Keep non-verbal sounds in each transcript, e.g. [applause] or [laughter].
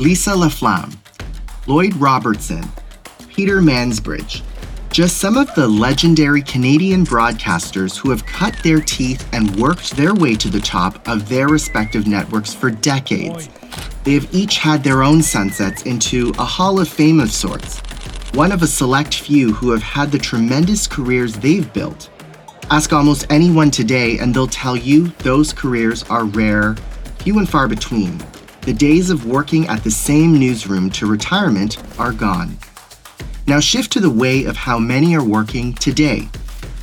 Lisa Laflamme, Lloyd Robertson, Peter Mansbridge, just some of the legendary Canadian broadcasters who have cut their teeth and worked their way to the top of their respective networks for decades. They have each had their own sunsets into a hall of fame of sorts, one of a select few who have had the tremendous careers they've built. Ask almost anyone today, and they'll tell you those careers are rare, few and far between. The days of working at the same newsroom to retirement are gone. Now shift to the way of how many are working today.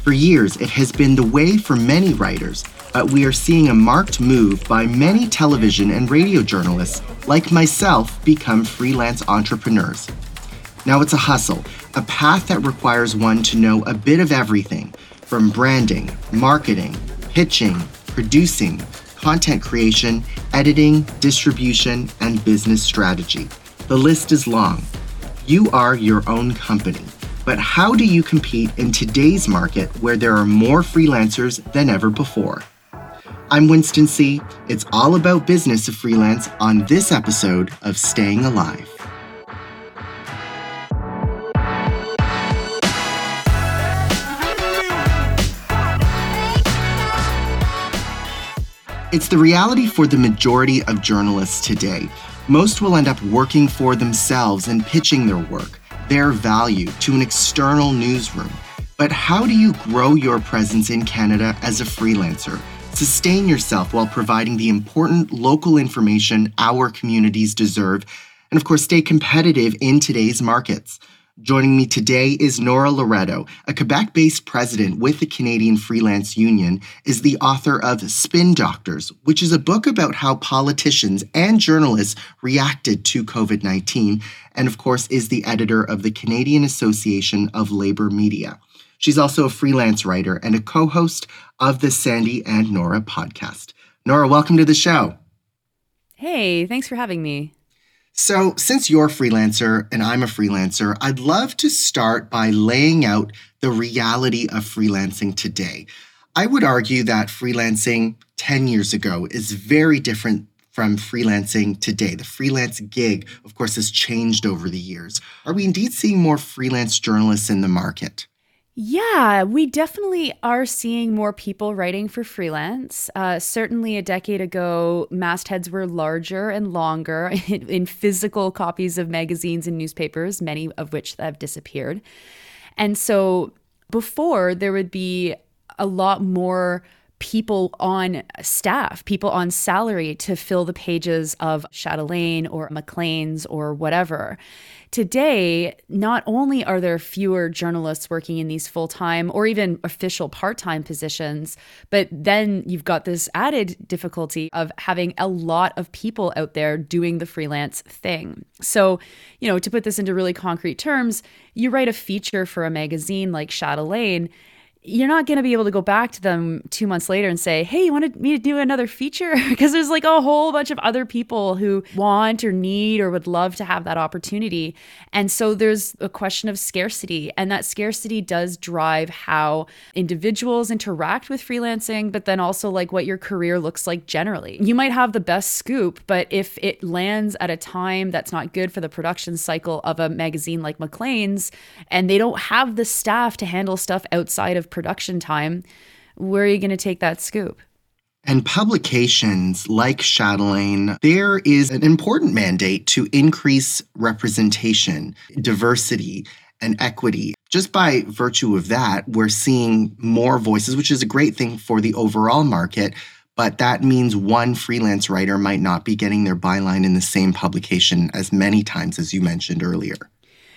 For years, it has been the way for many writers, but we are seeing a marked move by many television and radio journalists, like myself, become freelance entrepreneurs. Now it's a hustle, a path that requires one to know a bit of everything from branding, marketing, pitching, producing, content creation, editing, distribution, and business strategy. The list is long. You are your own company. But how do you compete in today's market where there are more freelancers than ever before? I'm Winston Sih. It's all about business of freelance on this episode of Staying Alive. It's the reality for the majority of journalists today most will end up working for themselves and pitching their work, their value, to an external newsroom. But how do you grow your presence in Canada as a freelancer? Sustain yourself while providing the important local information our communities deserve, and of course, stay competitive in today's markets. Joining me today is Nora Loreto, a Quebec based president with the Canadian Freelance Union, is the author of Spin Doctors, which is a book about how politicians and journalists reacted to COVID 19, and of course, is the editor of the Canadian Association of Labor Media. She's also a freelance writer and a co host of the Sandy and Nora podcast. Nora, welcome to the show. Hey, thanks for having me. So, since you're a freelancer and I'm a freelancer, I'd love to start by laying out the reality of freelancing today. I would argue that freelancing 10 years ago is very different from freelancing today. The freelance gig, of course, has changed over the years. Are we indeed seeing more freelance journalists in the market? Yeah, we definitely are seeing more people writing for freelance. Uh, certainly, a decade ago, mastheads were larger and longer [laughs] in, in physical copies of magazines and newspapers, many of which have disappeared. And so, before, there would be a lot more people on staff, people on salary to fill the pages of Chatelaine or Maclean's or whatever. Today, not only are there fewer journalists working in these full time or even official part time positions, but then you've got this added difficulty of having a lot of people out there doing the freelance thing. So, you know, to put this into really concrete terms, you write a feature for a magazine like Chatelaine you're not going to be able to go back to them two months later and say, hey, you wanted me to do another feature? [laughs] because there's like a whole bunch of other people who want or need or would love to have that opportunity. And so there's a question of scarcity. And that scarcity does drive how individuals interact with freelancing, but then also like what your career looks like generally. You might have the best scoop, but if it lands at a time that's not good for the production cycle of a magazine like Maclean's and they don't have the staff to handle stuff outside of production time, where are you going to take that scoop? And publications like Chatelaine, there is an important mandate to increase representation, diversity, and equity. Just by virtue of that, we're seeing more voices, which is a great thing for the overall market. But that means one freelance writer might not be getting their byline in the same publication as many times as you mentioned earlier.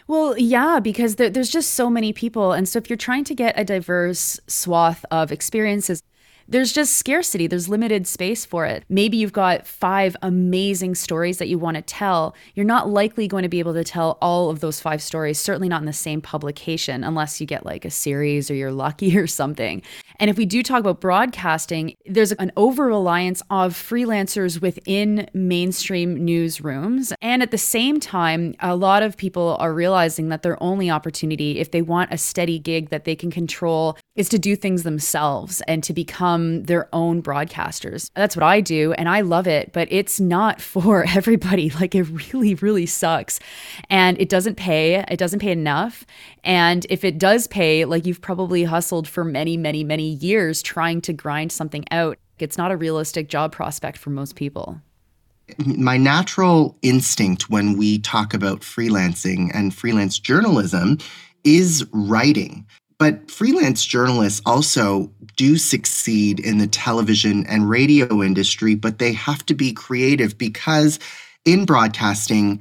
Well, yeah, because there, there's just so many people. And so if you're trying to get a diverse swath of experiences, there's just scarcity. There's limited space for it. Maybe you've got five amazing stories that you want to tell. You're not likely going to be able to tell all of those five stories, certainly not in the same publication, unless you get like a series or you're lucky [laughs] or something. And if we do talk about broadcasting, there's an over reliance of freelancers within mainstream newsrooms. And at the same time, a lot of people are realizing that their only opportunity, if they want a steady gig that they can control, is to do things themselves and to become their own broadcasters. That's what I do, and I love it, but it's not [laughs] for everybody. Like, it really, really sucks. And it doesn't pay, it doesn't pay enough. And if it does pay, like, you've probably hustled for many, many, many years trying to grind something out. It's not a realistic job prospect for most people my natural instinct when we talk about freelancing and freelance journalism is writing. But freelance journalists also do succeed in the television and radio industry, but they have to be creative because in broadcasting,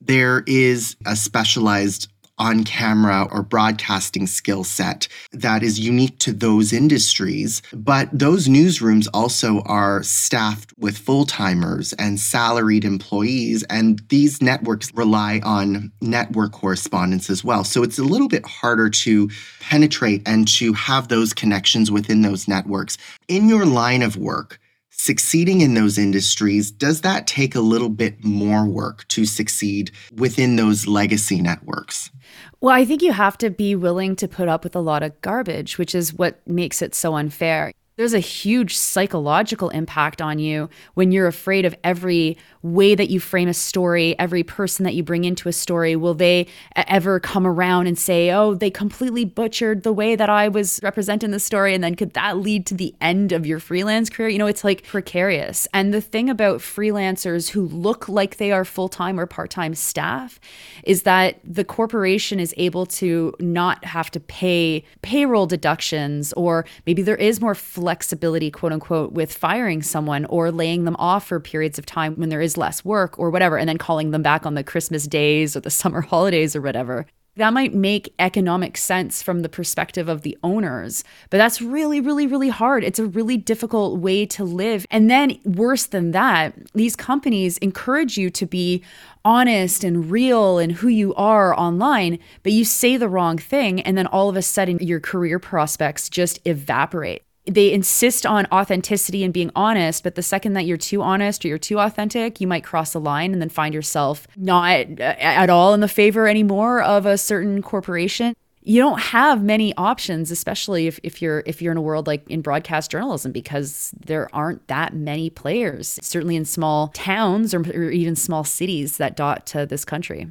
there is a specialized on camera or broadcasting skill set that is unique to those industries. But those newsrooms also are staffed with full timers and salaried employees. And these networks rely on network correspondents as well. So it's a little bit harder to penetrate and to have those connections within those networks. In your line of work, succeeding in those industries, does that take a little bit more work to succeed within those legacy networks? Well, I think you have to be willing to put up with a lot of garbage, which is what makes it so unfair. There's a huge psychological impact on you when you're afraid of every way that you frame a story, every person that you bring into a story. Will they ever come around and say, oh, they completely butchered the way that I was representing the story? And then could that lead to the end of your freelance career? You know, it's like precarious. And the thing about freelancers who look like they are full time or part time staff is that the corporation is able to not have to pay payroll deductions, or maybe there is more quote unquote, with firing someone or laying them off for periods of time when there is less work or whatever, and then calling them back on the Christmas days or the [laughs] summer holidays or whatever. That might make economic sense from the perspective of the owners, but that's really, really, really hard. It's a really difficult way to live. And then, worse than that, these companies encourage you to be honest and real and who you are online, but you say the wrong thing, and then all of a sudden your career prospects just evaporate they insist on authenticity and being honest, but the second that you're too honest or you're too authentic, you might cross a line and then find yourself not uh, at all in the favor anymore of a certain corporation. You don't have many options, especially if, if you're if you're in a world like in broadcast journalism, because there aren't that many players, certainly in small towns or, or even small cities that dot to this country.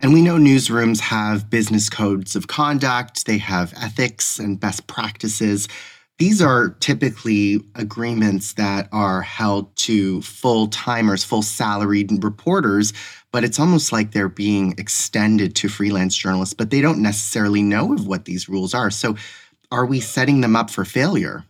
And we know newsrooms have business codes of conduct, they have ethics and best practices. These are typically agreements that are held to full timers, full salaried reporters, but it's almost like they're being extended to freelance journalists, but they don't necessarily know of what these rules are. So, are we setting them up for failure?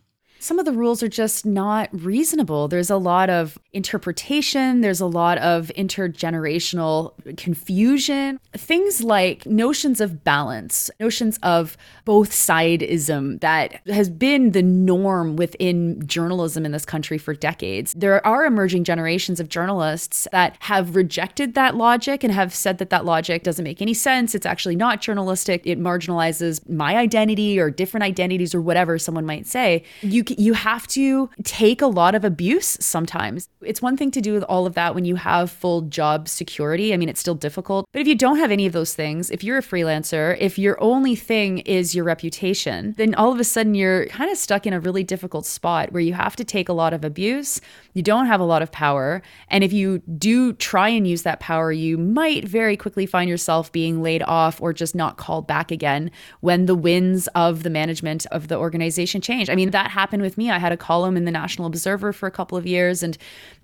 Some of the rules are just not reasonable. There's a lot of interpretation, there's a lot of intergenerational confusion. Things like notions of balance, notions of both sideism that has been the norm within journalism in this country for decades. There are emerging generations of journalists that have rejected that logic and have said that that logic doesn't make any sense. It's actually not journalistic. It marginalizes my identity or different identities or whatever someone might say. You you have to take a lot of abuse sometimes. It's one thing to do with all of that when you have full job security. I mean, it's still difficult. But if you don't have any of those things, if you're a freelancer, if your only thing is your reputation, then all of a sudden you're kind of stuck in a really difficult spot where you have to take a lot of abuse. You don't have a lot of power. And if you do try and use that power, you might very quickly find yourself being laid off or just not called back again when the winds of the management of the organization change. I mean, that happened with me. I had a column in the National Observer for a couple of years and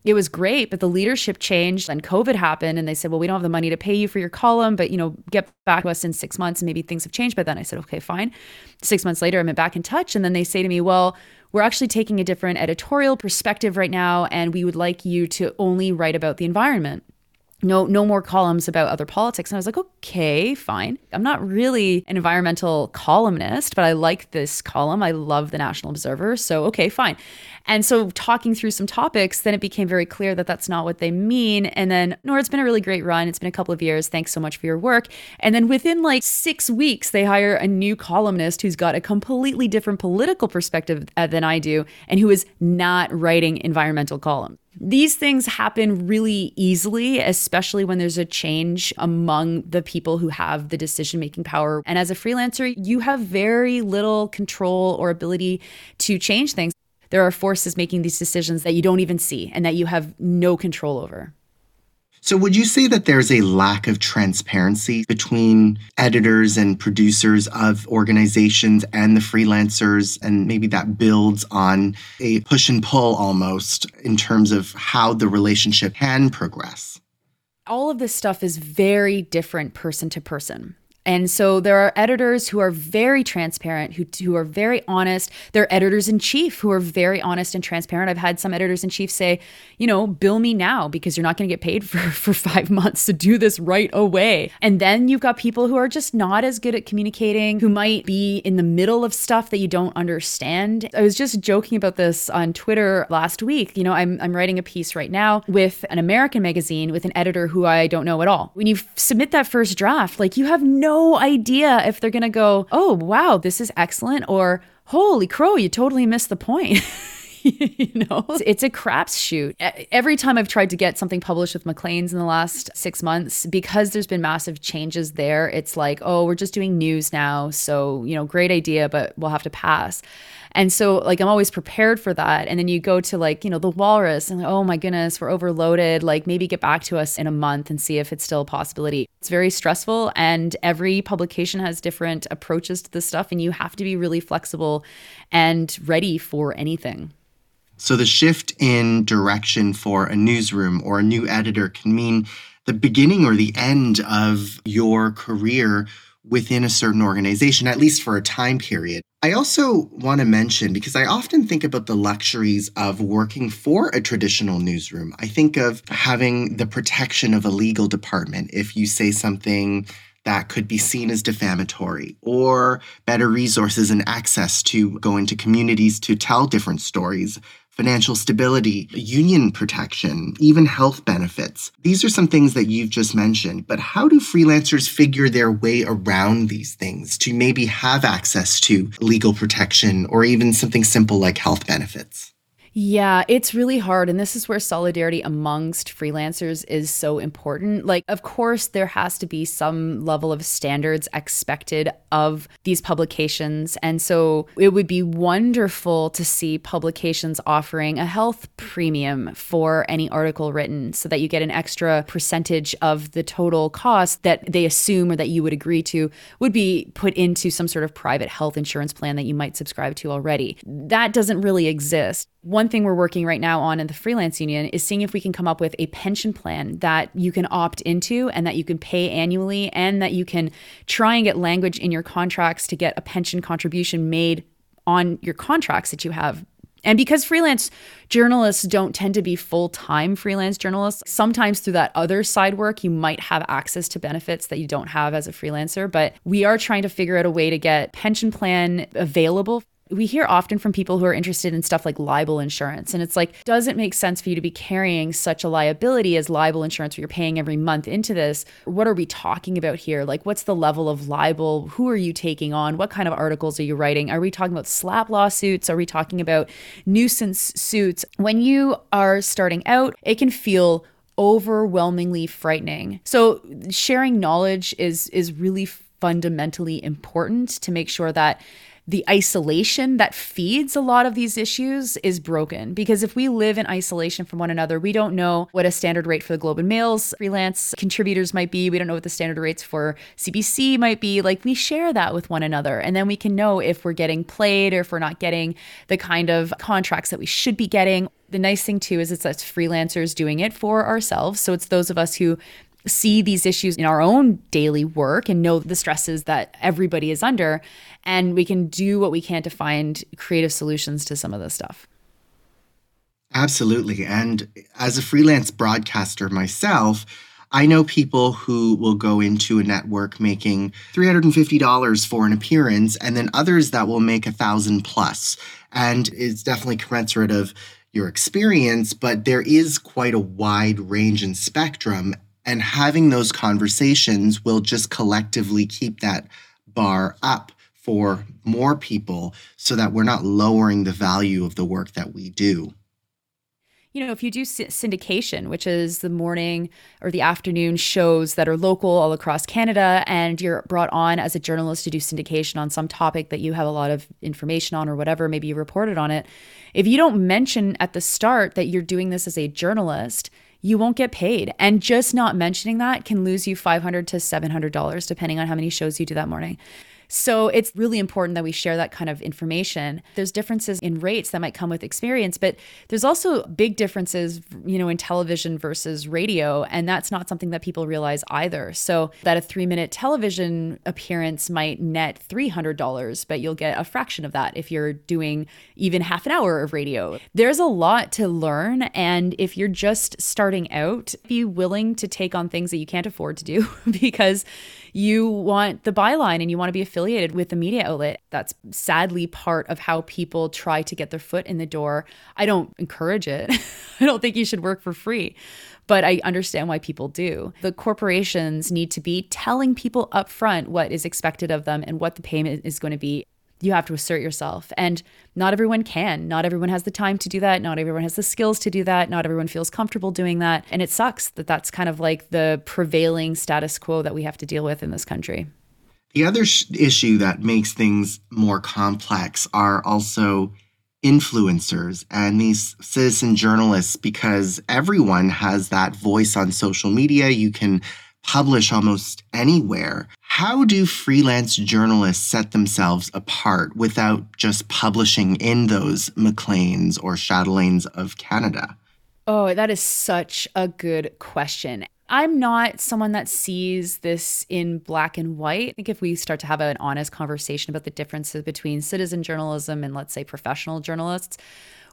it was great, but the leadership changed and COVID happened and they said, "Well, we don't have the money to pay you for your column, but you know, get back to us in 6 months and maybe things have changed." But then I said, "Okay, fine." 6 months later, I'm back in touch and then they say to me, "Well, we're actually taking a different editorial perspective right now and we would like you to only write about the environment." No no more columns about other politics. And i was like okay fine. I'm not really an environmental columnist but i like this column. I love the national observer. So okay fine And so, talking through some topics, then it became very clear that that's not what they mean. And then, Nora, it's been a really great run. It's been a couple of years. Thanks so much for your work. And then, within like six weeks, they hire a new columnist who's got a completely different political perspective uh, than I do and who is not writing environmental columns. These things happen really easily, especially when there's a change among the people who have the decision making power. And as a freelancer, you have very little control or ability to change things there are forces making these decisions that you don't even see and that you have no control over. So, would you say that there's a lack of transparency between editors and producers of organizations and the freelancers? And maybe that builds on a push and pull almost in terms of how the relationship can progress? All of this stuff is very different person to person. And so there are editors who are very transparent, who, who are very honest. There are editors in chief who are very honest and transparent. I've had some editors in chief say, you know, bill me now because you're not going to get paid [laughs] for, for five months to do this right away. And then you've got people who are just not as good at communicating, who might be in the middle of stuff that you don't understand. I was just joking about this on Twitter last week. You know, I'm, I'm writing a piece right now with an American magazine with an editor who I don't know at all. When you submit that first draft, like you have no no idea if they're going to go, oh, wow, this is excellent, or holy crow, you totally missed the point. [laughs] you know, it's a crapshoot. Every time I've tried to get something published with Maclean's in the last six months, because there's been massive changes there, it's like, oh, we're just doing news now. So, you know, great idea, but we'll have to pass. And so like I'm always prepared for that. And then you go to like, you know, the walrus and like, oh my goodness, we're overloaded. Like maybe get back to us in a month and see if it's still a possibility. It's very stressful and every publication has different approaches to this stuff and you have to be really flexible and ready for anything. So the shift in direction for a newsroom or a new editor can mean the beginning or the end of your career within a certain organization, at least for a time period. I also want to mention because I often think about the luxuries of working for a traditional newsroom. I think of having the protection of a legal department if you say something that could be seen as defamatory, or better resources and access to go into communities to tell different stories financial stability, union protection, even health benefits. These are some things that you've just mentioned, but how do freelancers figure their way around these things to maybe have access to legal protection or even something simple like health benefits? Yeah, it's really hard. And this is where solidarity amongst freelancers is so important. Like, of course, there has to be some level of standards expected of these publications. And so it would be wonderful to see publications offering a health premium for any article written so that you get an extra percentage of the total cost that they assume or that you would agree to would be put into some sort of private health insurance plan that you might subscribe to already. That doesn't really exist. One thing we're working right now on in the freelance union is seeing if we can come up with a pension plan that you can opt into and that you can pay annually and that you can try and get language in your contracts to get a pension contribution made on your contracts that you have. And because freelance journalists don't tend to be full time freelance journalists, sometimes through that other side work, you might have access to benefits that you don't have as a freelancer. But we are trying to figure out a way to get pension plan available we hear often from people who are interested in stuff like libel insurance. And it's like, does it make sense for you to be carrying such a liability as libel insurance where you're paying every month into this? What are we talking about here? Like, what's the level of libel? Who are you taking on? What kind of articles are you writing? Are we talking about SLAPP lawsuits? Are we talking about nuisance suits? When you are starting out, it can feel overwhelmingly frightening. So sharing knowledge is is really fundamentally important to make sure that the isolation that feeds a lot of these issues is broken because if we live in isolation from one another, we don't know what a standard rate for the Globe and Mail's freelance contributors might be. We don't know what the standard rates for CBC might be. Like we share that with one another and then we can know if we're getting played or if we're not getting the kind of contracts that we should be getting. The nice thing too is it's us freelancers doing it for ourselves. So it's those of us who see these issues in our own daily work and know the stresses that everybody is under. And we can do what we can to find creative solutions to some of this stuff. Absolutely. And as a freelance broadcaster myself, I know people who will go into a network making $350 for an appearance, and then others that will make a thousand plus. And it's definitely commensurate of your experience, but there is quite a wide range and spectrum. And having those conversations will just collectively keep that bar up for more people so that we're not lowering the value of the work that we do you know, if you do syndication, which is the morning or the afternoon shows that are local all across Canada, and you're brought on as a journalist to do syndication on some topic that you have a lot of information on or whatever, maybe you reported on it. If you don't mention at the start that you're doing this as a journalist, you won't get paid. And just not mentioning that can lose you 500 to $700, depending on how many shows you do that morning. So it's really important that we share that kind of information. There's differences in rates that might come with experience, but there's also big differences, you know, in television versus radio. And that's not something that people realize either. So that a three minute television appearance might net $300, but you'll get a fraction of that if you're doing even half an hour of radio. There's a lot to learn. And if you're just starting out, be willing to take on things that you can't afford to do [laughs] because you want the byline and you want to be affiliated with the media outlet. That's sadly part of how people try to get their foot in the door. I don't encourage it. [laughs] I don't think you should work for free but I understand why people do. The corporations need to be telling people upfront what is expected of them and what the payment is going to be you have to assert yourself. And not everyone can. Not everyone has the time to do that. Not everyone has the skills to do that. Not everyone feels comfortable doing that. And it sucks that that's kind of like the prevailing status quo that we have to deal with in this country. The other sh- issue that makes things more complex are also influencers and these citizen journalists because everyone has that voice on social media. You can publish almost anywhere. How do freelance journalists set themselves apart without just publishing in those Macleans or Chatelaines of Canada? Oh, that is such a good question. I'm not someone that sees this in black and white. I think if we start to have an honest conversation about the differences between citizen journalism and, let's say, professional journalists,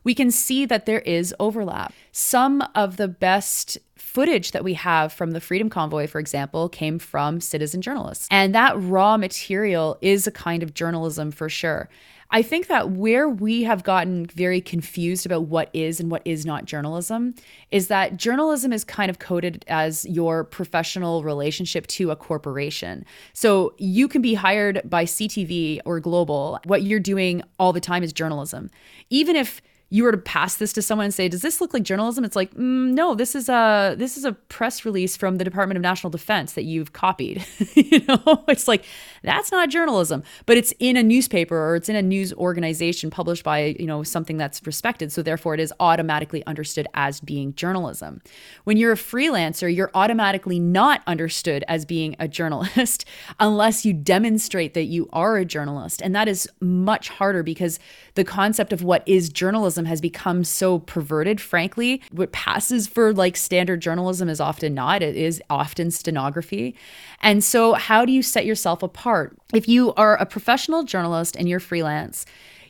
we can see that there is overlap. Some of the best footage that we have from the Freedom Convoy, for example, came from citizen journalists. And that raw material is a kind of journalism for sure. I think that where we have gotten very confused about what is and what is not journalism is that journalism is kind of coded as your professional relationship to a corporation. So you can be hired by CTV or Global. What you're doing all the time is journalism. Even if you were to pass this to someone and say, "Does this look like journalism?" It's like, mm, no, this is a this is a press release from the Department of National Defense that you've copied. [laughs] you know, it's like that's not journalism, but it's in a newspaper or it's in a news organization published by you know something that's respected. So therefore, it is automatically understood as being journalism. When you're a freelancer, you're automatically not understood as being a journalist [laughs] unless you demonstrate that you are a journalist, and that is much harder because the concept of what is journalism has become so perverted, frankly. What passes for like standard journalism is often not, it is often stenography. And so, how do you set yourself apart? If you are a professional journalist and you're freelance,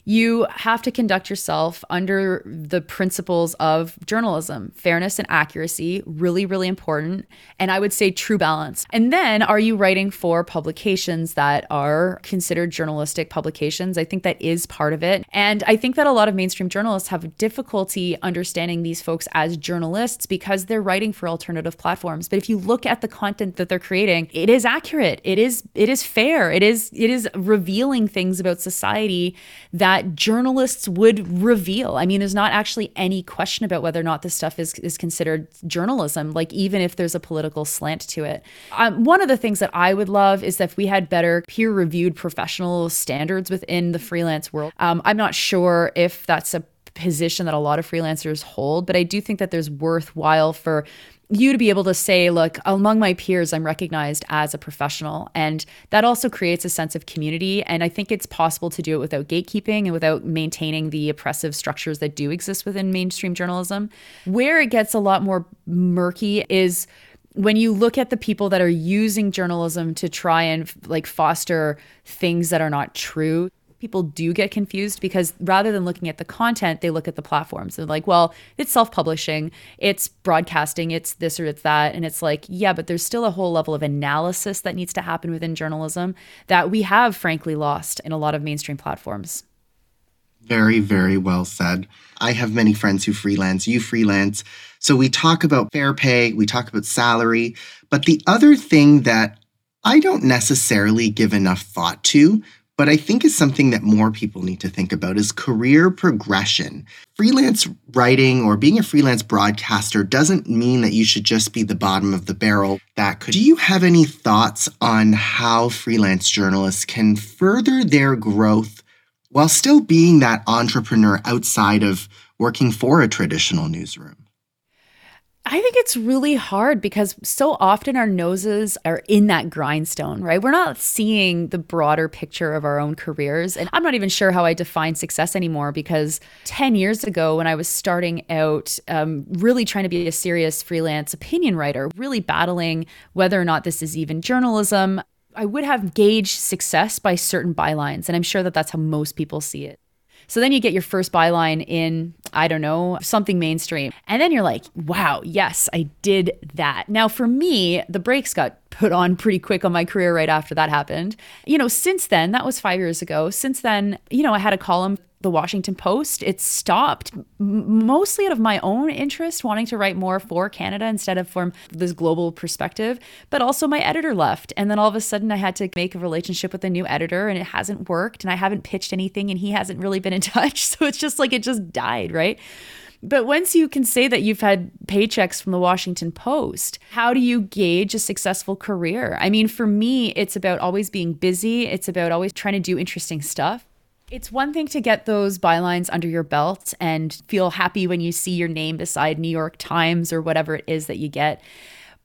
you have to conduct yourself under the principles of journalism. Fairness and accuracy really really important and i would say true balance. And then are you writing for publications that are considered journalistic publications? I think that is part of it. And i think that a lot of mainstream journalists have difficulty understanding these folks as journalists because they're writing for alternative platforms. But if you look at the content that they're creating it is accurate. It is it is fair. It is it is revealing things about society that that journalists would reveal. I mean, there's not actually any question about whether or not this stuff is, is considered journalism, like even if there's a political slant to it. Um, one of the things that I would love is if we had better peer reviewed professional standards within the freelance world. Um, I'm not sure if that's a position that a lot of freelancers hold, but I do think that there's worthwhile for you to be able to say, look, among my peers, I'm recognized as a professional. And that also creates a sense of community. And I think it's possible to do it without gatekeeping and without maintaining the oppressive structures that do exist within mainstream journalism. Where it gets a lot more murky is when you look at the people that are using journalism to try and like foster things that are not true people do get confused because rather than looking at the content, they look at the platforms. They're like, well, it's self publishing, it's broadcasting, it's this or it's that. And it's like, yeah, but there's still a whole level of analysis that needs to happen within journalism that we have, frankly, lost in a lot of mainstream platforms. Very, very well said. I have many friends who freelance, you freelance. So we talk about fair pay, we talk about salary. But the other thing that I don't necessarily give enough thought to, but I think is something that more people need to think about is career progression. Freelance writing or being a freelance broadcaster doesn't mean that you should just be the bottom of the barrel. That could. Do you have any thoughts on how freelance journalists can further their growth while still being that entrepreneur outside of working for a traditional newsroom? I think it's really hard because so often our noses are in that grindstone, right? We're not seeing the broader picture of our own careers. And I'm not even sure how I define success anymore because 10 years ago, when I was starting out, um, really trying to be a serious freelance opinion writer, really battling whether or not this is even journalism, I would have gauged success by certain bylines. And I'm sure that that's how most people see it. So then you get your first byline in, I don't know, something mainstream. And then you're like, wow, yes, I did that. Now, for me, the brakes got put on pretty quick on my career right after that happened. You know, since then, that was five years ago. Since then, you know, I had a column the Washington Post. It stopped mostly out of my own interest, wanting to write more for Canada instead of from this global perspective. But also, my editor left. And then all of a sudden, I had to make a relationship with a new editor, and it hasn't worked. And I haven't pitched anything, and he hasn't really been in [laughs] touch. So it's just like it just died, right? But once you can say that you've had paychecks from the Washington Post, how do you gauge a successful career? I mean, for me, it's about always being busy, it's about always trying to do interesting stuff. It's one thing to get those bylines under your belt and feel happy when you see your name beside New York Times or whatever it is that you get.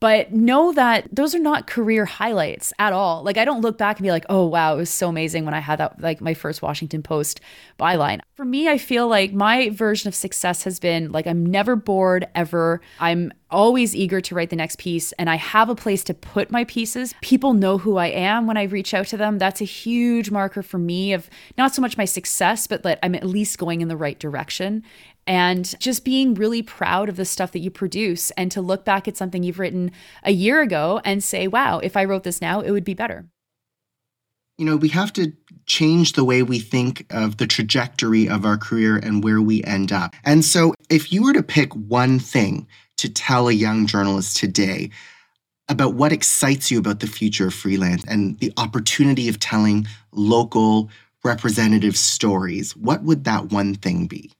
But know that those are not career highlights at all. Like I don't look back and be like, "Oh wow, it was so amazing when I had that like my first Washington Post byline." For me, I feel like my version of success has been like I'm never bored ever. I'm always eager to write the next piece and I have a place to put my pieces. People know who I am when I reach out to them. That's a huge marker for me of not so much my success, but that I'm at least going in the right direction and just being really proud of the stuff that you produce and to look back at something you've written a year ago and say, wow, if I wrote this now, it would be better. You know, we have to change the way we think of the trajectory of our career and where we end up. And so, if you were to pick one thing to tell a young journalist today about what excites you about the future of freelance and the opportunity of telling local representative stories, what would that one thing be?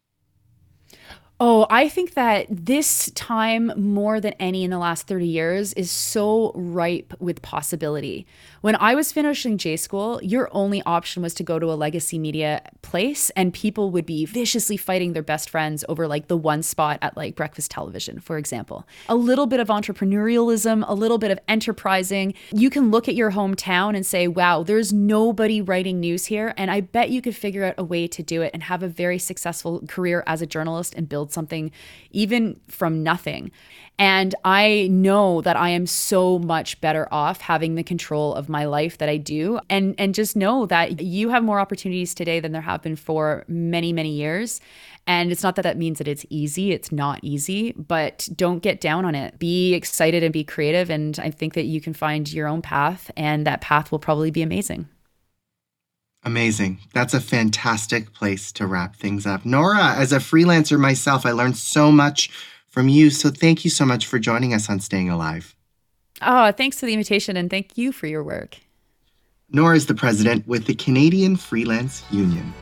Oh, I think that this time, more than any in the last 30 years, is so ripe with possibility. When I was finishing J school, your only option was to go to a legacy media place, and people would be viciously fighting their best friends over like the one spot at like breakfast television, for example. A little bit of entrepreneurialism, a little bit of enterprising. You can look at your hometown and say, wow, there's nobody writing news here. And I bet you could figure out a way to do it and have a very successful career as a journalist and build build something even from nothing. And I know that I am so much better off having the control of my life that I do. And and just know that you have more opportunities today than there have been for many, many years. And it's not that that means that it's easy, it's not easy, but don't get down on it. Be excited and be creative. And I think that you can find your own path, and that path will probably be amazing. Amazing. That's a fantastic place to wrap things up. Nora, as a freelancer myself, I learned so much from you. So thank you so much for joining us on Staying Alive. Oh, thanks for the invitation and thank you for your work. Nora is the president with the Canadian Freelance Union.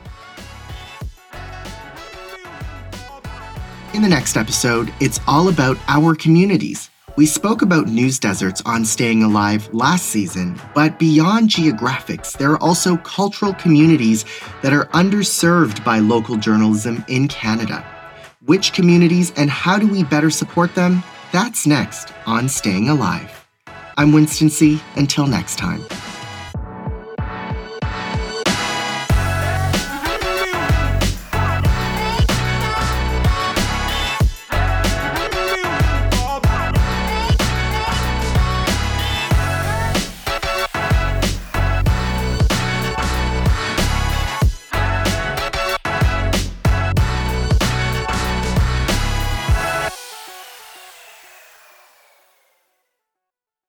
In the next episode, it's all about our communities we spoke about news deserts on Staying Alive last season, but beyond geographics, there are also cultural communities that are underserved by local journalism in Canada. Which communities and how do we better support them? That's next on Staying Alive. I'm Winston Sih. Until next time.